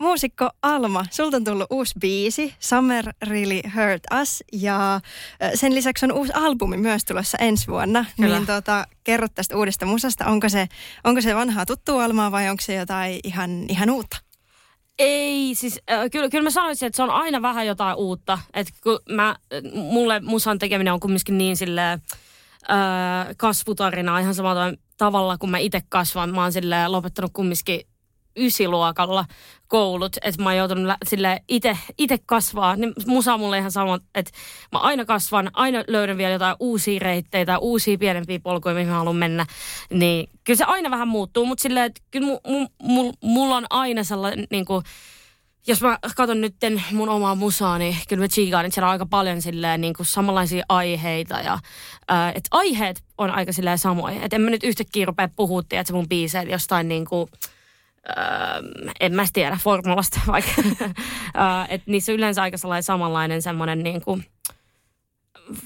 Muusikko Alma, sulta on tullut uusi biisi, Summer Really Hurt Us, ja sen lisäksi on uusi albumi myös tulossa ensi vuonna. Kyllä. Niin tota, kerro tästä uudesta musasta, onko se, onko se vanhaa tuttua Almaa vai onko se jotain ihan, ihan uutta? Ei, siis äh, kyllä, kyllä mä sanoisin, että se on aina vähän jotain uutta. Että mä, mulle musan tekeminen on kumminkin niin silleen, äh, kasvutarina ihan samalla tavalla kuin mä itse kasvan. Mä oon silleen lopettanut kumminkin ysiluokalla koulut, että mä oon joutunut sille itse kasvaa. Niin musa mulle ihan sama, että mä aina kasvan, aina löydän vielä jotain uusia reitteitä, uusia pienempiä polkuja, mihin mä haluan mennä. Niin kyllä se aina vähän muuttuu, mutta silleen, että kyllä mulla mu, mulla on aina sellainen niin kuin, jos mä katson nyt mun omaa musaa, niin kyllä mä tsiigaan, että siellä on aika paljon silleen, niin kuin samanlaisia aiheita. Ja, että aiheet on aika silleen samoja. Että en mä nyt yhtäkkiä rupea puhua, että mun biiseet jostain niin kuin, Öö, en mä tiedä formulasta vaikka. öö, että niissä on yleensä aika sellainen samanlainen semmoinen niin kuin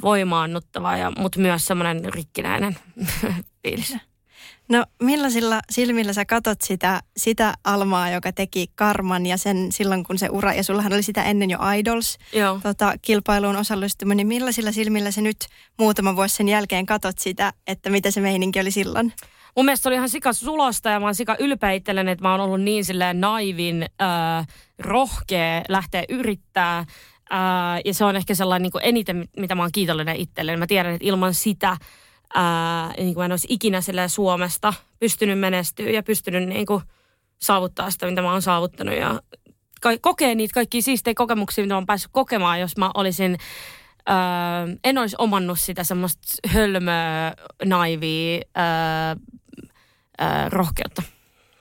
voimaannuttava, ja, mutta myös semmoinen rikkinäinen fiilis. No millaisilla silmillä sä katot sitä, sitä Almaa, joka teki Karman ja sen silloin kun se ura, ja sullahan oli sitä ennen jo Idols Joo. Tota, kilpailuun osallistuminen, niin millaisilla silmillä sä nyt muutama vuosi sen jälkeen katot sitä, että mitä se meininki oli silloin? Mun mielestä oli ihan sika sulosta ja mä oon sika ylpeä itselleni, että mä oon ollut niin silleen naivin, äh, rohkea lähteä yrittää. Äh, ja se on ehkä sellainen niin eniten, mitä mä oon kiitollinen itselleni. Mä tiedän, että ilman sitä ää, niin kuin mä en olisi ikinä Suomesta pystynyt menestyä ja pystynyt niin kuin saavuttaa sitä, mitä mä oon saavuttanut. Ja kokee niitä kaikkia siistejä kokemuksia, mitä mä oon päässyt kokemaan, jos mä olisin Öö, en olisi omannut sitä semmoista hölmöä, naivia, öö, öö, rohkeutta.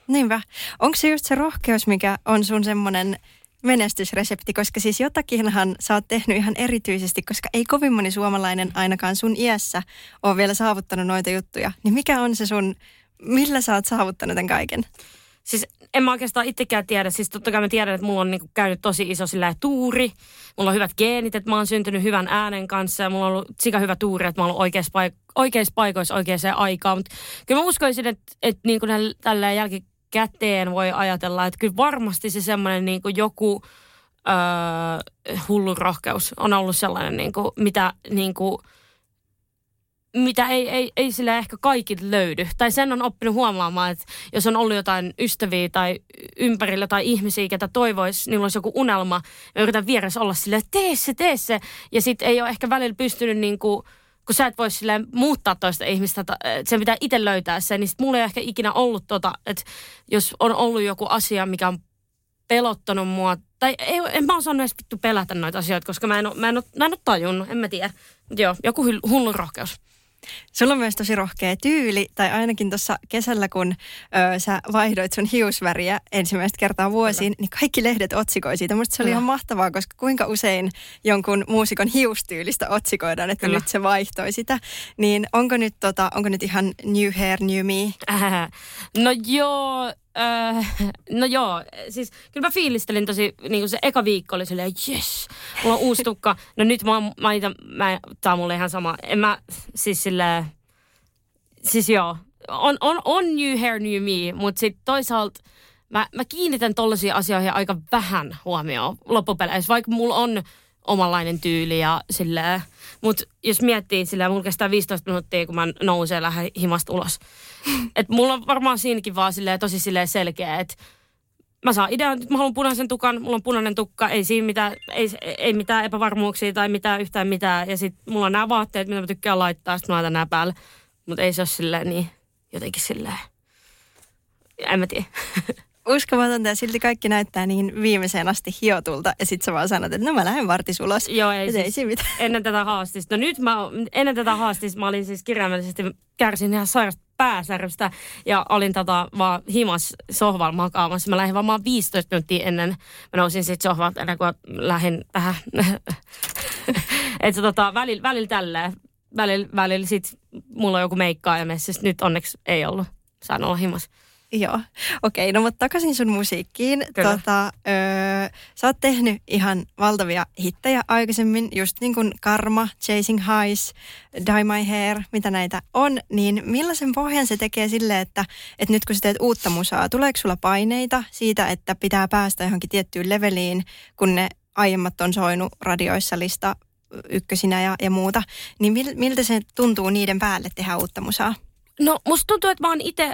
Niinpä. Onko se just se rohkeus, mikä on sun semmoinen menestysresepti, koska siis jotakinhan sä oot tehnyt ihan erityisesti, koska ei kovin moni suomalainen ainakaan sun iässä ole vielä saavuttanut noita juttuja. Niin mikä on se sun, millä sä oot saavuttanut tämän kaiken? Siis en mä oikeastaan itsekään tiedä. Siis totta kai mä tiedän, että mulla on niinku käynyt tosi iso sillä tuuri. Mulla on hyvät geenit, että mä oon syntynyt hyvän äänen kanssa ja mulla on ollut sika hyvä tuuri, että mä oon ollut oikeissa, paik- oikeissa paikoissa oikeaan aikaan. Mutta kyllä mä uskoisin, että, että niinku tällä jälkikäteen voi ajatella, että kyllä varmasti se semmoinen niinku joku öö, hullu rohkeus on ollut sellainen, niinku, mitä niinku, mitä ei, ei, ei sille ehkä kaikille löydy. Tai sen on oppinut huomaamaan, että jos on ollut jotain ystäviä tai ympärillä tai ihmisiä, ketä toivoisi, niillä olisi joku unelma. Ja yritän vieressä olla silleen, tee se, tee se. Ja sitten ei ole ehkä välillä pystynyt niin kuin, kun sä et voi silleen muuttaa toista ihmistä, että sen pitää itse löytää sen, niin sit mulla ei ehkä ikinä ollut tota, että jos on ollut joku asia, mikä on pelottanut mua, tai ei, en mä osannut edes vittu pelätä noita asioita, koska mä en ole, mä en ole, mä en ole tajunnut, en mä tiedä. Joo, joku hullu rohkeus. Sulla on myös tosi rohkea tyyli, tai ainakin tuossa kesällä, kun ö, sä vaihdoit sun hiusväriä ensimmäistä kertaa vuosiin, Kyllä. niin kaikki lehdet otsikoi siitä. Musta se oli Kyllä. ihan mahtavaa, koska kuinka usein jonkun muusikon hiustyylistä otsikoidaan, että Kyllä. nyt se vaihtoi sitä. Niin onko nyt, tota, onko nyt ihan new hair, new me? Äh, no joo, Öö, no joo, siis kyllä mä fiilistelin tosi, niin kuin se eka viikko oli silleen, yes, mulla on uusi tukka. No nyt mä, mä, mä, tää on mulle ihan sama. En mä, siis silleen, siis joo, on, on, on new hair, new me, mutta sitten toisaalta mä, mä kiinnitän tollaisiin asioihin aika vähän huomioon loppupeleissä, vaikka mulla on omanlainen tyyli ja silleen. Mutta jos miettii silleen, mulla kestää 15 minuuttia, kun mä nousen ja lähden himasta ulos. Et mulla on varmaan siinäkin vaan silleen, tosi silleen selkeä, että mä saan idean, että mä haluan punaisen tukan, mulla on punainen tukka, ei siinä mitään, ei, ei mitään epävarmuuksia tai mitään yhtään mitään. Ja sitten mulla on nämä vaatteet, mitä mä tykkään laittaa, sitten mä laitan nämä päälle. Mutta ei se ole silleen niin, jotenkin silleen, en mä tiedä. uskomatonta ja silti kaikki näyttää niin viimeiseen asti hiotulta ja sit sä vaan sanot, että no mä lähden vartis ulos. Joo, ei, siis, ei mitään. Ennen tätä haastista. No nyt mä, ennen tätä haastista mä olin siis kirjaimellisesti kärsin ihan sairasta pääsärrystä ja olin tota vaan himas sohvalla makaamassa. Mä lähdin vaan 15 minuuttia ennen mä nousin sit sohvalta ennen kuin lähdin tähän. että tota, välillä, välillä tälleen välillä, välillä sit mulla on joku meikkaa messissä. Nyt onneksi ei ollut. Saan olla himas. Joo, okei, no mutta takaisin sun musiikkiin. Kyllä. Tota, öö, sä oot tehnyt ihan valtavia hittejä aikaisemmin, just niin kuin Karma, Chasing Highs, Dye My Hair, mitä näitä on. Niin millaisen pohjan se tekee sille, että, että nyt kun sä teet uutta musaa, tuleeko sulla paineita siitä, että pitää päästä johonkin tiettyyn leveliin, kun ne aiemmat on soinut radioissa lista ykkösinä ja, ja muuta, niin mil, miltä se tuntuu niiden päälle tehdä uutta musaa? No musta tuntuu, että mä oon itse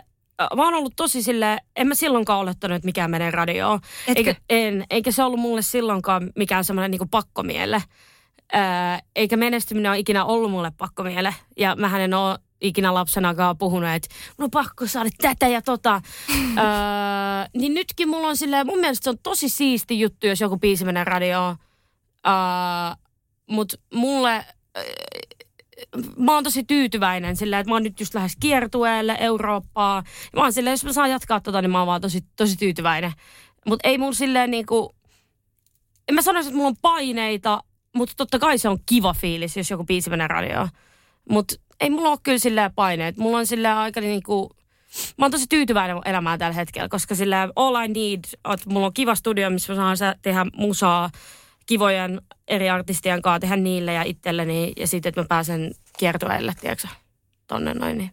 mä oon ollut tosi sille, en mä silloinkaan olettanut, että mikään menee radioon. Etkö? Eikä, en, eikä se ollut mulle silloinkaan mikään semmoinen niin pakkomielle. Ää, eikä menestyminen ole ikinä ollut mulle pakkomiele. Ja mä en ole ikinä lapsenakaan puhunut, että mun on pakko saada tätä ja tota. Ää, niin nytkin mulla on silleen, mun mielestä se on tosi siisti juttu, jos joku biisi menee radioon. Mutta mulle mä oon tosi tyytyväinen sillä, että mä oon nyt just lähes kiertueelle Eurooppaa. Mä oon silleen, jos mä saan jatkaa tota, niin mä oon vaan tosi, tosi tyytyväinen. Mutta ei mulla silleen niinku, en mä sanoisi, että mulla on paineita, mutta totta kai se on kiva fiilis, jos joku biisi menee radioon. Mutta ei mulla ole kyllä silleen paineet. Mulla on silleen aika niinku, mä oon tosi tyytyväinen mun elämään tällä hetkellä, koska silleen all I need, että mulla on kiva studio, missä mä saan tehdä musaa kivojen eri artistien kanssa, tehdä niille ja itselleni ja sitten, että mä pääsen kiertueelle, tiedätkö tonne noin, niin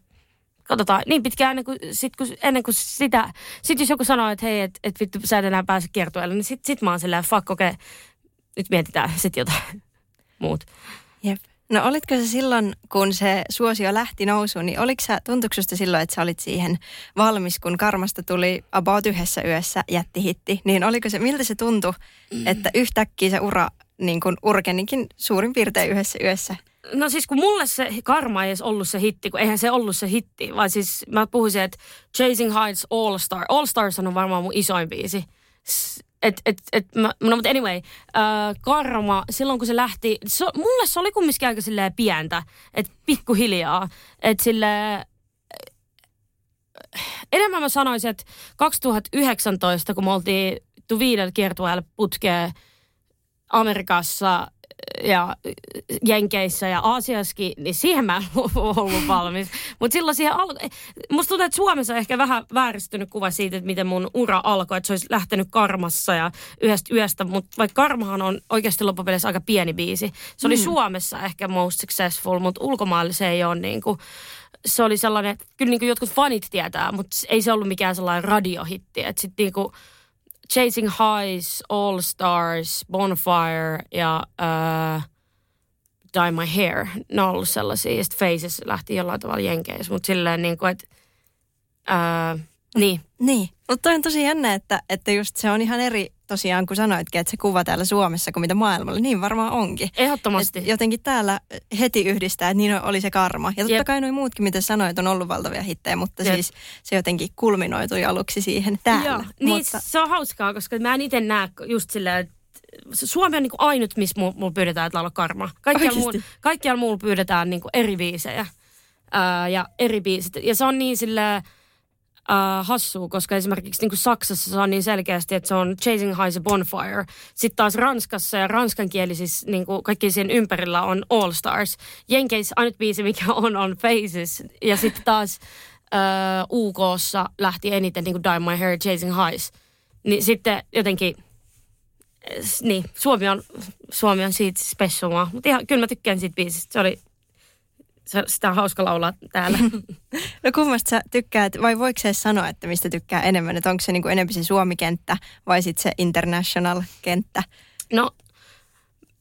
katsotaan niin pitkään ennen kuin, sit, kun, ennen kuin sitä, sit jos joku sanoo, että hei, että et vittu sä et enää pääse kiertueelle, niin sit, sit mä oon silleen, fuck, okei, okay, nyt mietitään sit jotain muut. Jep. No olitko se silloin, kun se suosio lähti nousuun, niin oliko sä, tuntuiko silloin, että sä olit siihen valmis, kun Karmasta tuli About yhdessä yössä jättihitti, niin oliko se, miltä se tuntui, mm. että yhtäkkiä se ura niin kuin urkenikin suurin piirtein yhdessä yössä? No siis kun mulle se Karma ei edes ollut se hitti, kun eihän se ollut se hitti, vaan siis mä puhuisin, että Chasing Heights All Star. All Stars on varmaan mun isoin biisi. Et, et, et, mä, no mutta anyway, äh, Karma, silloin kun se lähti, se, mulle se oli kumminkin aika silleen pientä, että pikkuhiljaa, että silleen, enemmän mä sanoisin, että 2019, kun me oltiin viidellä kiertueella putkeen Amerikassa ja Jenkeissä ja Aasiassakin, niin siihen mä en ollut valmis. Mutta silloin siihen al- musta tuntuu, että Suomessa on ehkä vähän vääristynyt kuva siitä, että miten mun ura alkoi, että se olisi lähtenyt Karmassa ja yhdestä yöstä, mutta vaikka Karmahan on oikeasti loppupeleissä aika pieni biisi. Se oli mm. Suomessa ehkä most successful, mutta ulkomailla se ei ole niin kuin, se oli sellainen, että kyllä niin kuin jotkut fanit tietää, mutta ei se ollut mikään sellainen radiohitti, että sitten niin kuin, Chasing Highs, All Stars, Bonfire ja uh, Dye My Hair. Ne on ollut sellaisia. Ja sitten Faces lähti jollain tavalla jenkeissä. Mutta silleen niin kuin, että... Uh, niin. Niin. Mutta on tosi jännä, että, että just se on ihan eri tosiaan, kun sanoitkin, että se kuva täällä Suomessa kuin mitä maailmalla. Niin varmaan onkin. Ehdottomasti. Et jotenkin täällä heti yhdistää, että niin oli se karma. Ja totta Jep. kai noin muutkin, mitä sanoit, on ollut valtavia hittejä, mutta Jep. siis se jotenkin kulminoitui aluksi siihen täällä. Joo, niin mutta... se on hauskaa, koska mä en itse näe just silleen, että Suomi on niin ainut, missä mulla pyydetään, että laulaa karma. Kaikkialla muulla, kaikkialla muulla pyydetään niin eri biisejä ää, ja eri biisit. Ja se on niin silleen, äh, hassua, koska esimerkiksi niin kuin Saksassa se on niin selkeästi, että se on Chasing Highs a Bonfire. Sitten taas Ranskassa ja ranskankielisissä niin kuin kaikki siihen ympärillä on All Stars. Jenkeissä ainut biisi, mikä on, on Faces. Ja sitten taas äh, UKssa lähti eniten niin kuin Dye My Hair Chasing Highs. Niin sitten jotenkin niin, Suomi on, Suomi on siitä special Mutta ihan, kyllä mä tykkään siitä biisistä. Se oli sitä on hauska laulaa täällä. no kummasta sä tykkäät, vai voiko se sanoa, että mistä tykkää enemmän? Että onko se niin enemmän se Suomi-kenttä vai sitten se international-kenttä? No,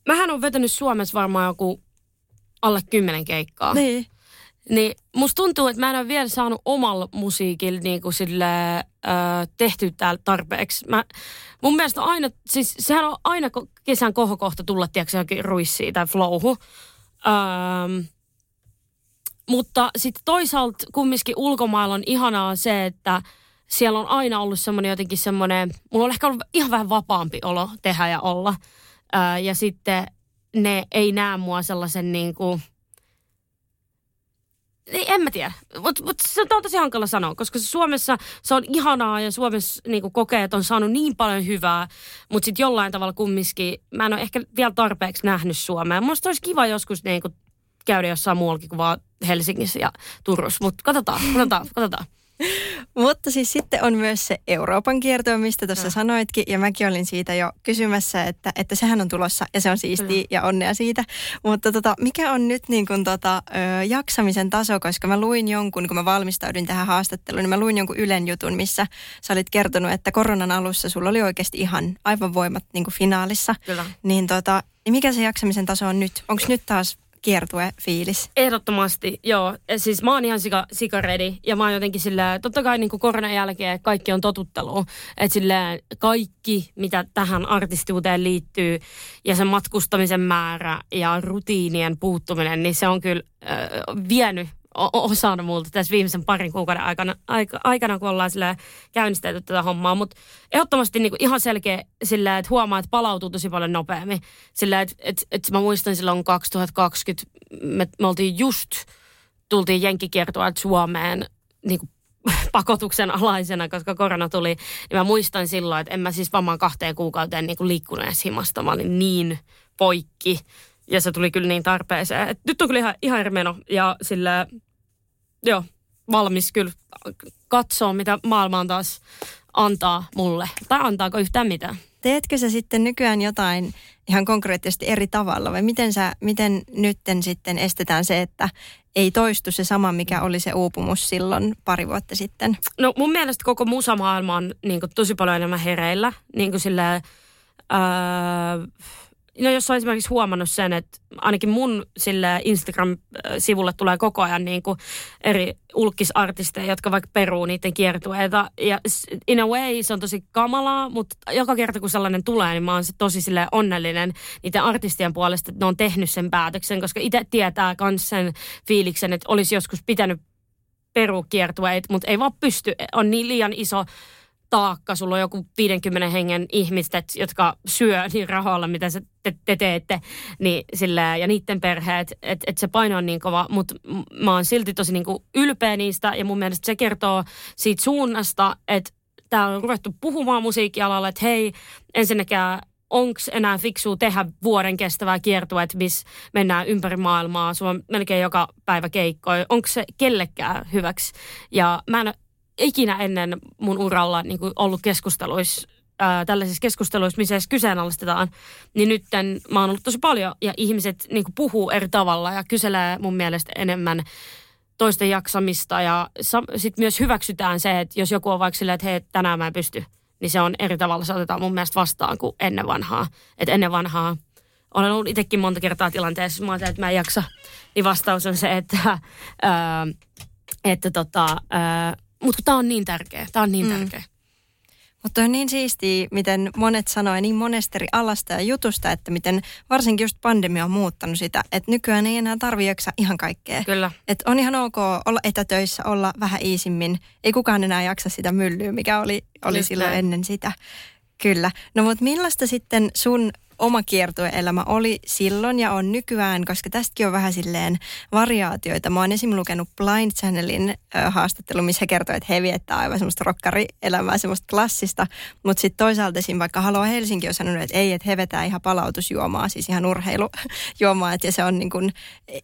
mähän on vetänyt Suomessa varmaan joku alle kymmenen keikkaa. Niin. Niin musta tuntuu, että mä en ole vielä saanut omalla musiikilla niin kuin sille, äh, tehty täällä tarpeeksi. Mä, mun mielestä aina, siis sehän on aina kesän kohokohta tulla, tiedätkö, ruissiin tai flowhu. Ähm, mutta sitten toisaalta kumminkin ulkomailla on ihanaa se, että siellä on aina ollut semmoinen jotenkin semmoinen, mulla on ehkä ollut ihan vähän vapaampi olo tehdä ja olla. Ää, ja sitten ne ei näe mua sellaisen niin kuin, en mä tiedä, mutta mut se on tosi hankala sanoa, koska Suomessa se on ihanaa ja Suomessa niin kokee, että on saanut niin paljon hyvää, mutta sitten jollain tavalla kumminkin, mä en ole ehkä vielä tarpeeksi nähnyt Suomea. Musta olisi kiva joskus niin kuin, käydä jossain muuallakin kuin vaan Helsingissä ja Turussa. Mutta katsotaan, katsotaan, katsotaan. Mutta siis sitten on myös se Euroopan kierto, mistä tuossa No. sanoitkin, ja mäkin olin siitä jo kysymässä, että, että sehän on tulossa, ja se on siistiä ja onnea siitä. Mutta tota, mikä on nyt niin kuin tota, ö, jaksamisen taso, koska mä luin jonkun, kun mä valmistaudin tähän haastatteluun, niin mä luin jonkun Ylen jutun, missä sä olit kertonut, että koronan alussa sulla oli oikeasti ihan aivan voimat niin kuin finaalissa. Kyllä. Niin tota, niin mikä se jaksamisen taso on nyt? Onko nyt taas kiertue fiilis? Ehdottomasti, joo. Siis mä oon ihan sika, sika ready. Ja mä oon jotenkin sillä, totta kai niin kuin koronan jälkeen kaikki on totuttelua. Että sillä kaikki, mitä tähän artistiuteen liittyy ja sen matkustamisen määrä ja rutiinien puuttuminen, niin se on kyllä äh, vienyt o- osana multa tässä viimeisen parin kuukauden aikana, aika, aikana kun ollaan sillä käynnistetty tätä hommaa. Mutta ehdottomasti niinku ihan selkeä sillä, että huomaa, että palautuu tosi paljon nopeammin. Sillä, että et, et mä muistan silloin 2020, me, me oltiin just, tultiin jenkkikiertoilta Suomeen niinku pakotuksen alaisena, koska korona tuli. Niin mä muistan silloin, että en mä siis varmaan kahteen kuukauteen niinku liikkunut edes himasta. Mä olin niin poikki. Ja se tuli kyllä niin tarpeeseen. Et nyt on kyllä ihan, ihan eri meno. Ja sillä, joo, valmis kyllä katsoa, mitä maailma on taas antaa mulle. Tai antaako yhtään mitään. Teetkö sä sitten nykyään jotain ihan konkreettisesti eri tavalla vai miten, sä, miten nytten sitten estetään se, että ei toistu se sama, mikä oli se uupumus silloin pari vuotta sitten? No mun mielestä koko musamaailma on niin kuin, tosi paljon enemmän hereillä. Niin kuin sillä, ää, no jos on esimerkiksi huomannut sen, että ainakin mun sille Instagram-sivulle tulee koko ajan niin kuin eri ulkisartisteja, jotka vaikka peruu niiden kiertueita. Ja in a way se on tosi kamalaa, mutta joka kerta kun sellainen tulee, niin mä oon tosi sille onnellinen niiden artistien puolesta, että ne on tehnyt sen päätöksen, koska itse tietää myös sen fiiliksen, että olisi joskus pitänyt perukiertueet, mutta ei vaan pysty. On niin liian iso taakka. Sulla on joku 50 hengen ihmiset, jotka syö niin rahoilla, mitä sä te, te teette. Niin sillä, ja niiden perheet, että et se paino on niin kova. Mutta mä oon silti tosi niin kuin ylpeä niistä. Ja mun mielestä se kertoo siitä suunnasta, että täällä on ruvettu puhumaan musiikkialalla, että hei, ensinnäkään onko enää fiksua tehdä vuoden kestävää kiertueet, missä mennään ympäri maailmaa, sulla on melkein joka päivä keikkoja. Onko se kellekään hyväksi? Ja mä en ikinä ennen mun uralla niin kuin ollut keskusteluissa, ää, tällaisissa keskusteluissa, missä edes kyseenalaistetaan, niin nyt mä oon ollut tosi paljon ja ihmiset niin kuin puhuu eri tavalla ja kyselee mun mielestä enemmän toisten jaksamista ja sitten myös hyväksytään se, että jos joku on vaikka silleen, että hei, tänään mä en pysty, niin se on eri tavalla, se otetaan mun mielestä vastaan kuin ennen vanhaa. Että ennen vanhaa olen ollut itsekin monta kertaa tilanteessa, mä että mä en jaksa, niin vastaus on se, että, ää, että tota, ää, mutta tämä on niin tärkeä, tämä on niin mm. tärkeä. Mutta on niin siistiä, miten monet sanoo niin monesta eri alasta ja jutusta, että miten varsinkin just pandemia on muuttanut sitä, että nykyään ei enää tarvi jaksaa ihan kaikkea. Kyllä. Että on ihan ok olla etätöissä, olla vähän iisimmin. Ei kukaan enää jaksa sitä myllyä, mikä oli, oli Just silloin näin. ennen sitä. Kyllä. No mutta millaista sitten sun oma kiertueelämä oli silloin ja on nykyään, koska tästäkin on vähän silleen variaatioita. Mä oon esim. lukenut Blind Channelin ö, haastattelu, missä he kertoo, että he viettää aivan semmoista rokkarielämää, semmoista klassista. Mutta sitten toisaalta esim. vaikka Halo Helsinki on sanonut, että ei, että he vetää ihan palautusjuomaa, siis ihan urheilujuomaa, että ja se on niin kuin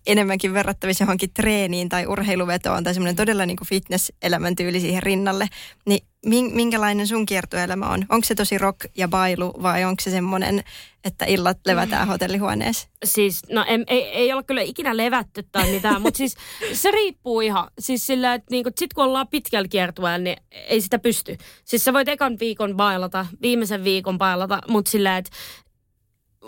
enemmänkin verrattavissa johonkin treeniin tai urheiluvetoon tai semmoinen todella niin kuin fitness-elämäntyyli siihen rinnalle. Niin minkälainen sun kiertoelämä on? Onko se tosi rock ja bailu vai onko se semmoinen, että illat levätään hotellihuoneessa? Siis, no em, ei, ei ole kyllä ikinä levätty tai mitään, mutta siis se riippuu ihan. Siis sillä, että niinku, sit kun ollaan pitkällä kiertueella, niin ei sitä pysty. Siis sä voit ekan viikon bailata, viimeisen viikon bailata, mutta sillä, että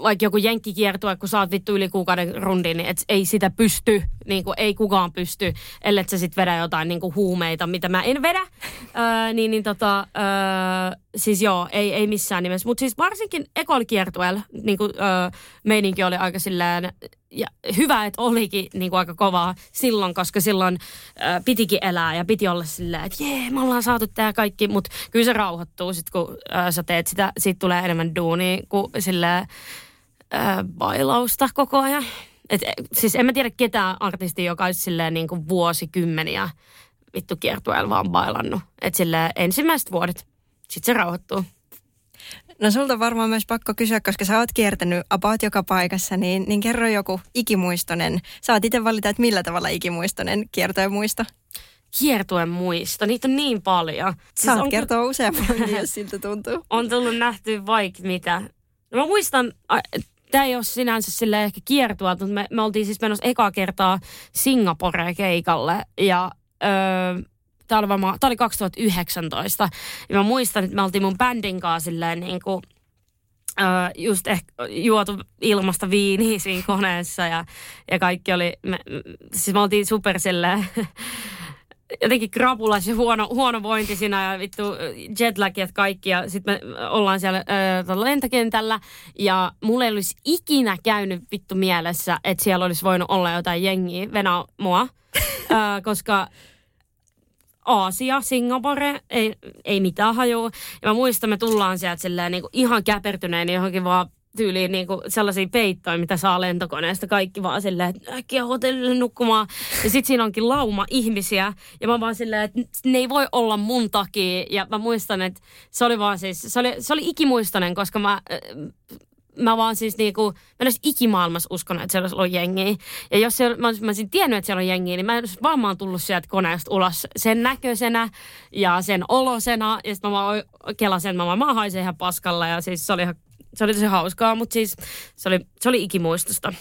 vaikka joku jenkkikiertue, kun saat vittu yli kuukauden rundin, niin et ei sitä pysty, niin kuin ei kukaan pysty, ellei sä sit vedä jotain niin kuin huumeita, mitä mä en vedä. Öö, niin, niin tota, öö, siis joo, ei, ei missään nimessä. Mutta siis varsinkin ekolikiertueella niin kuin, öö, meininki oli aika silleen, ja hyvä, että olikin niin kuin aika kovaa silloin, koska silloin öö, pitikin elää ja piti olla silleen, että jee, me ollaan saatu tää kaikki, mutta kyllä se rauhoittuu sit, kun öö, sä teet sitä, siitä tulee enemmän duunia kuin silleen, öö, bailausta koko ajan. Et, e, siis en mä tiedä ketään artistia, joka olisi silleen niin kuin vuosikymmeniä vittu kiertueella vaan bailannut. Että silleen ensimmäiset vuodet, sitten se rauhoittuu. No sulta varmaan myös pakko kysyä, koska sä oot kiertänyt about joka paikassa, niin, niin kerro joku ikimuistonen. Saat itse valita, että millä tavalla ikimuistonen kiertojen muisto. Kiertuen muisto, niitä on niin paljon. Siis Saat on, kertoa useamman, jos siltä tuntuu. On tullut nähty vaikka mitä. No mä muistan, tämä ei ole sinänsä sille ehkä kiertua, mutta me, me oltiin siis menossa ekaa kertaa Singaporeen keikalle ja öö, Tämä oli, oli 2019. Ja mä muistan, että me oltiin mun bändin kanssa silleen niin kuin, Uh, just ehkä juotu ilmasta viiniä siinä koneessa ja, ja kaikki oli, me, siis me oltiin super silleen, jotenkin krapulais ja huono, huono vointi siinä ja vittu jetlagiat kaikki ja sitten me ollaan siellä äh, lentokentällä ja mulle ei olisi ikinä käynyt vittu mielessä, että siellä olisi voinut olla jotain jengiä venää mua, äh, koska Aasia, Singapore, ei, ei mitään hajua. Ja mä muistan, me tullaan sieltä silleen niin kuin ihan käpertyneen johonkin vaan tyyliin niin kuin sellaisia peittoja, mitä saa lentokoneesta. Kaikki vaan silleen, että äkkiä hotellille nukkumaan. Ja sitten siinä onkin lauma ihmisiä. Ja mä vaan silleen, että ne ei voi olla mun takia. Ja mä muistan, että se oli vaan siis, se oli, se oli ikimuistoinen, koska mä mä vaan siis niinku, mä en olisi ikimaailmassa uskonut, että siellä olisi jengiä. Ja jos siellä, mä, olisin, mä olisin tiennyt, että siellä on jengiä, niin mä en olisi vaan tullut sieltä koneesta ulos sen näköisenä ja sen olosena. Ja sitten mä vaan kelasin, mä vaan mä haisen ihan paskalla ja siis se oli ihan se oli tosi hauskaa, mutta siis se oli, se oli ikimuistosta.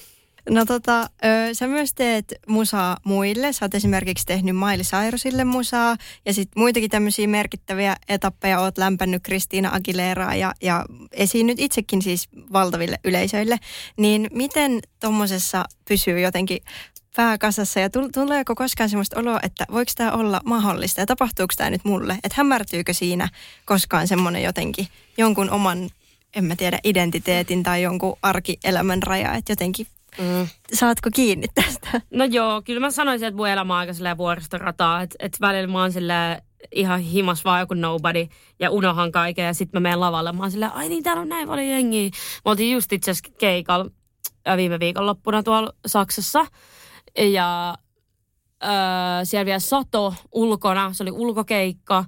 No tota, ö, sä myös teet musaa muille. Sä oot esimerkiksi tehnyt Miley Cyrusille musaa ja sitten muitakin tämmöisiä merkittäviä etappeja. Oot lämpännyt Kristiina Aguileraa ja, ja esiinnyt itsekin siis valtaville yleisöille. Niin miten tuommoisessa pysyy jotenkin pääkasassa ja tuleeko koskaan semmoista oloa, että voiko tämä olla mahdollista ja tapahtuuko tämä nyt mulle? Että hämärtyykö siinä koskaan semmoinen jotenkin jonkun oman, en mä tiedä, identiteetin tai jonkun arkielämän raja, että jotenkin Mm. Saatko kiinni tästä? No joo, kyllä mä sanoisin, että mun elämä on aika vuoristorataa. Että et välillä mä oon ihan himas vaan joku nobody ja unohan kaiken ja sitten mä menen lavalle. Mä oon silleen, ai niin, täällä on näin paljon jengiä. Mä oltiin just itse asiassa keikalla viime viikonloppuna tuolla Saksassa. Ja öö, siellä vielä sato ulkona, se oli ulkokeikka.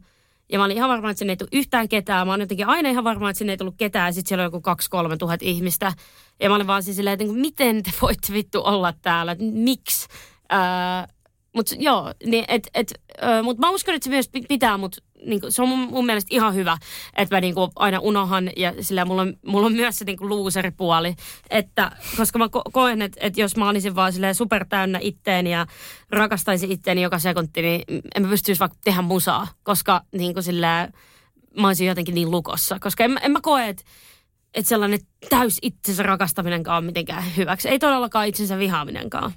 Ja mä olin ihan varma, että sinne ei tule yhtään ketään. Mä olin jotenkin aina ihan varma, että sinne ei tullut ketään. Sitten siellä oli joku 2-3 tuhat ihmistä. Ja mä olin vaan siis silleen, että niin miten te voitte vittu olla täällä? Miksi? Öö, mutta joo, niin et, et, öö, mut mä uskon, että se myös pitää mut, niinku, se on mun, mun mielestä ihan hyvä, että mä niinku aina unohan ja sillä mulla on, mulla on myös se niinku loser-puoli, että koska mä ko- koen, että, että jos mä olisin vaan super täynnä itteeni ja rakastaisin itteeni joka sekunti, niin en mä pystyisi vaikka tehdä musaa, koska niinku sillä mä olisin jotenkin niin lukossa, koska en, en mä koe, että että sellainen täys itsensä rakastaminenkaan on mitenkään hyväksi. Ei todellakaan itsensä vihaaminenkaan.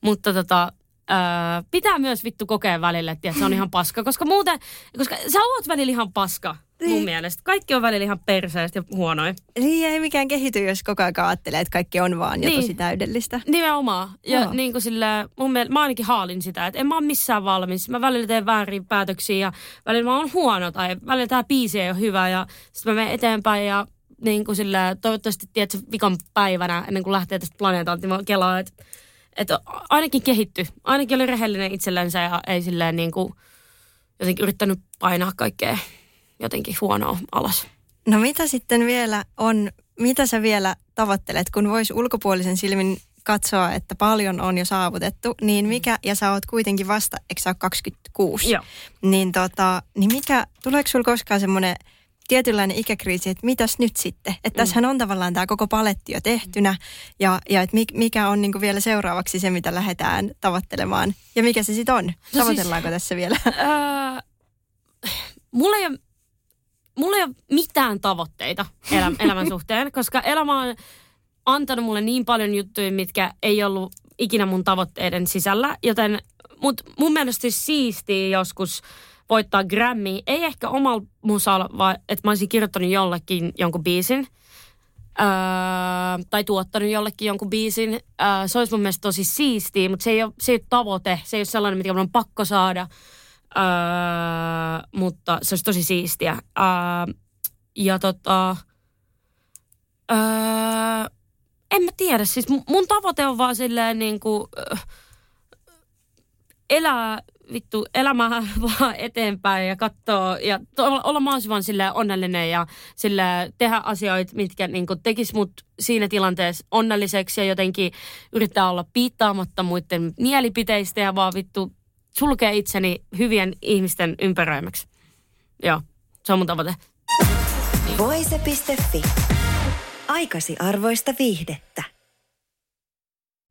Mutta tota, öö, pitää myös vittu kokea välillä, että se on ihan paska. Koska muuten, koska sä oot välillä ihan paska mun niin. mielestä. Kaikki on välillä ihan perseistä ja huonoja. Niin ei mikään kehity, jos koko ajan ajattelee, että kaikki on vaan jo niin. tosi täydellistä. Nimenomaan. Ja Joo. niin kuin sillä, mun mielestä, mä ainakin haalin sitä, että en mä ole missään valmis. Mä välillä teen väärin päätöksiä ja välillä mä oon huono tai välillä tää biisi ei ole hyvä ja sitten mä menen eteenpäin ja niin kuin sillä, toivottavasti tiedät, viikon päivänä ennen kuin lähtee tästä planeetalta, niin mä kelaan, että, että ainakin kehitty. Ainakin oli rehellinen itsellensä ja ei silleen niin kuin jotenkin yrittänyt painaa kaikkea jotenkin huonoa alas. No mitä sitten vielä on, mitä sä vielä tavoittelet, kun vois ulkopuolisen silmin katsoa, että paljon on jo saavutettu, niin mikä, ja sä oot kuitenkin vasta, eikö sä 26, Joo. Niin, tota, niin mikä, tuleeko sulla koskaan semmoinen tietynlainen ikäkriisi, että mitäs nyt sitten? Että mm. tässähän on tavallaan tämä koko paletti jo tehtynä ja, ja että mikä on niinku vielä seuraavaksi se, mitä lähdetään tavoittelemaan ja mikä se sitten on? No siis, Tavoitellaanko siis, tässä vielä? Äh, mulla, ei ole, mulla ei ole mitään tavoitteita elä, elämän suhteen, koska elämä on antanut mulle niin paljon juttuja, mitkä ei ollut ikinä mun tavoitteiden sisällä, joten mut mun mielestä siis siistiä joskus – voittaa Grammy, ei ehkä omalla musalla, vaan että mä olisin kirjoittanut jollekin jonkun biisin. Öö, tai tuottanut jollekin jonkun biisin. Öö, se olisi mun mielestä tosi siistiä, mutta se ei, ole, se ei ole tavoite. Se ei ole sellainen, mitä on pakko saada. Öö, mutta se olisi tosi siistiä. Öö, ja tota... Öö, en mä tiedä. Siis mun tavoite on vaan silleen niin kuin, elää vittu elämää vaan eteenpäin ja katsoa ja to, olla mahdollisimman sille onnellinen ja sille tehdä asioita, mitkä niin tekis mut siinä tilanteessa onnelliseksi ja jotenkin yrittää olla piittaamatta muiden mielipiteistä ja vaan vittu sulkee itseni hyvien ihmisten ympäröimäksi. Joo, se on mun tavoite. Voise.fi. Aikasi arvoista viihdettä.